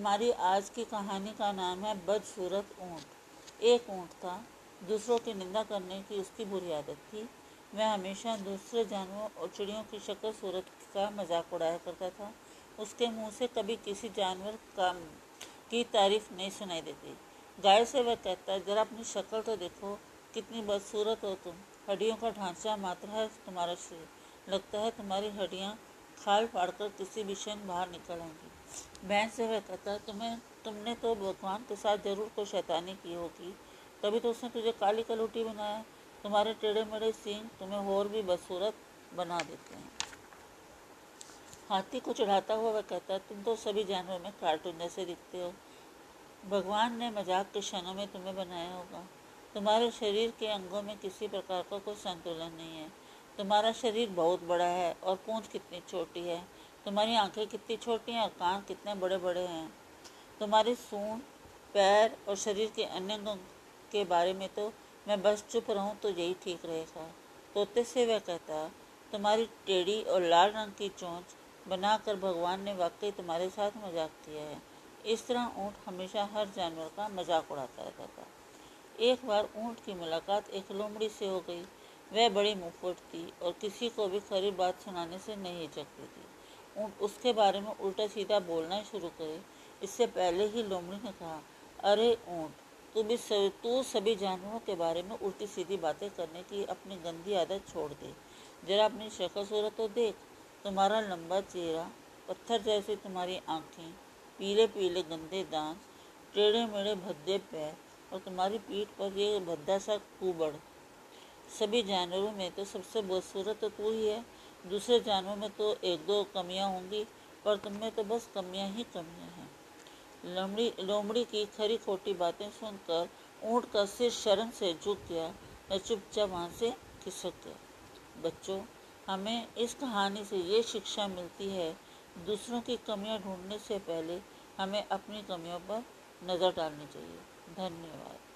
हमारी आज की कहानी का नाम है बदसूरत ऊँट। एक ऊँट था, दूसरों की निंदा करने की उसकी बुरी आदत थी। वह हमेशा दूसरे जानवरों और चिड़ियों की शक्ल सूरत का मज़ाक उड़ाया करता था। उसके मुँह से कभी किसी जानवर का, की तारीफ़ नहीं सुनाई देती। गाय से वह कहता, जरा अपनी शक्ल तो देखो, कितनी बदसूरत हो तुम। हड्डियों का ढांचा मात्र है तुम्हारा शरीर। लगता है तुम्हारी हड्डियाँ खाल फाड़कर किसी भी क्षण बाहर निकल आएँगी बहन से वह कहता, तुम्हें, तुमने तो भगवान के साथ ज़रूर कोई शैतानी की होगी। तभी तो उसने तुझे काली कलूटी बनाया। तुम्हारे टेढ़े मेढ़े सींग तुम्हें और भी बदसूरत बना देते हैं। हाथी को चढ़ाता हुआ वह कहता है तुम तो सभी जानवरों में कार्टून जैसे दिखते हो। भगवान ने मज़ाक के क्षणों में तुम्हें बनाया होगा। तुम्हारे शरीर के अंगों में किसी प्रकार का कोई संतुलन नहीं है। तुम्हारा शरीर बहुत बड़ा है और पूंछ कितनी छोटी है। तुम्हारी आँखें कितनी छोटी हैं और कान कितने बड़े बड़े हैं। तुम्हारी सूंड, पैर और शरीर के अन्य अंगों के बारे में तो मैं बस चुप रहूँ तो यही ठीक रहेगा। तोते से वह कहता, तुम्हारी टेढ़ी और लाल रंग की चोंच बनाकर भगवान ने वाकई तुम्हारे साथ मज़ाक किया है। इस तरह ऊँट हमेशा हर जानवर का मज़ाक उड़ाता रहता था। एक बार ऊँट की मुलाकात एक लोमड़ी से हो गई। वह बड़ी मुफट थी और किसी को भी खरी बात सुनाने से नहीं हिचकती थी। उसके बारे में उल्टा सीधा बोलना शुरू करे। इससे पहले ही लोमड़ी ने कहा अरे ऊँट तू भी सब, तू सभी जानवरों के बारे में उल्टी सीधी बातें करने की अपनी गंदी आदत छोड़ दे। जरा अपनी शक्ल सूरत तो देख। तुम्हारा लंबा चेहरा पत्थर जैसे तुम्हारी आँखें पीले पीले गंदे दांत टेढ़े मेढ़े भद्दे पैर और तुम्हारी पीठ पर ये भद्दा सा कुबड़ सभी जानवरों में तो सबसे बदसूरत तो तू ही है। दूसरे जानवरों में तो एक दो कमियाँ होंगी, पर तुम में तो बस कमियाँ ही कमियाँ हैं। लोमड़ी लोमड़ी की खरी खोटी बातें सुनकर ऊँट का सिर शर्म से झुक गया। मैं चुपचाप वहाँ से खिसक गया। बच्चों, हमें इस कहानी से ये शिक्षा मिलती है, दूसरों की कमियाँ ढूँढने से पहले हमें अपनी कमियों पर नज़र डालनी चाहिए। धन्यवाद।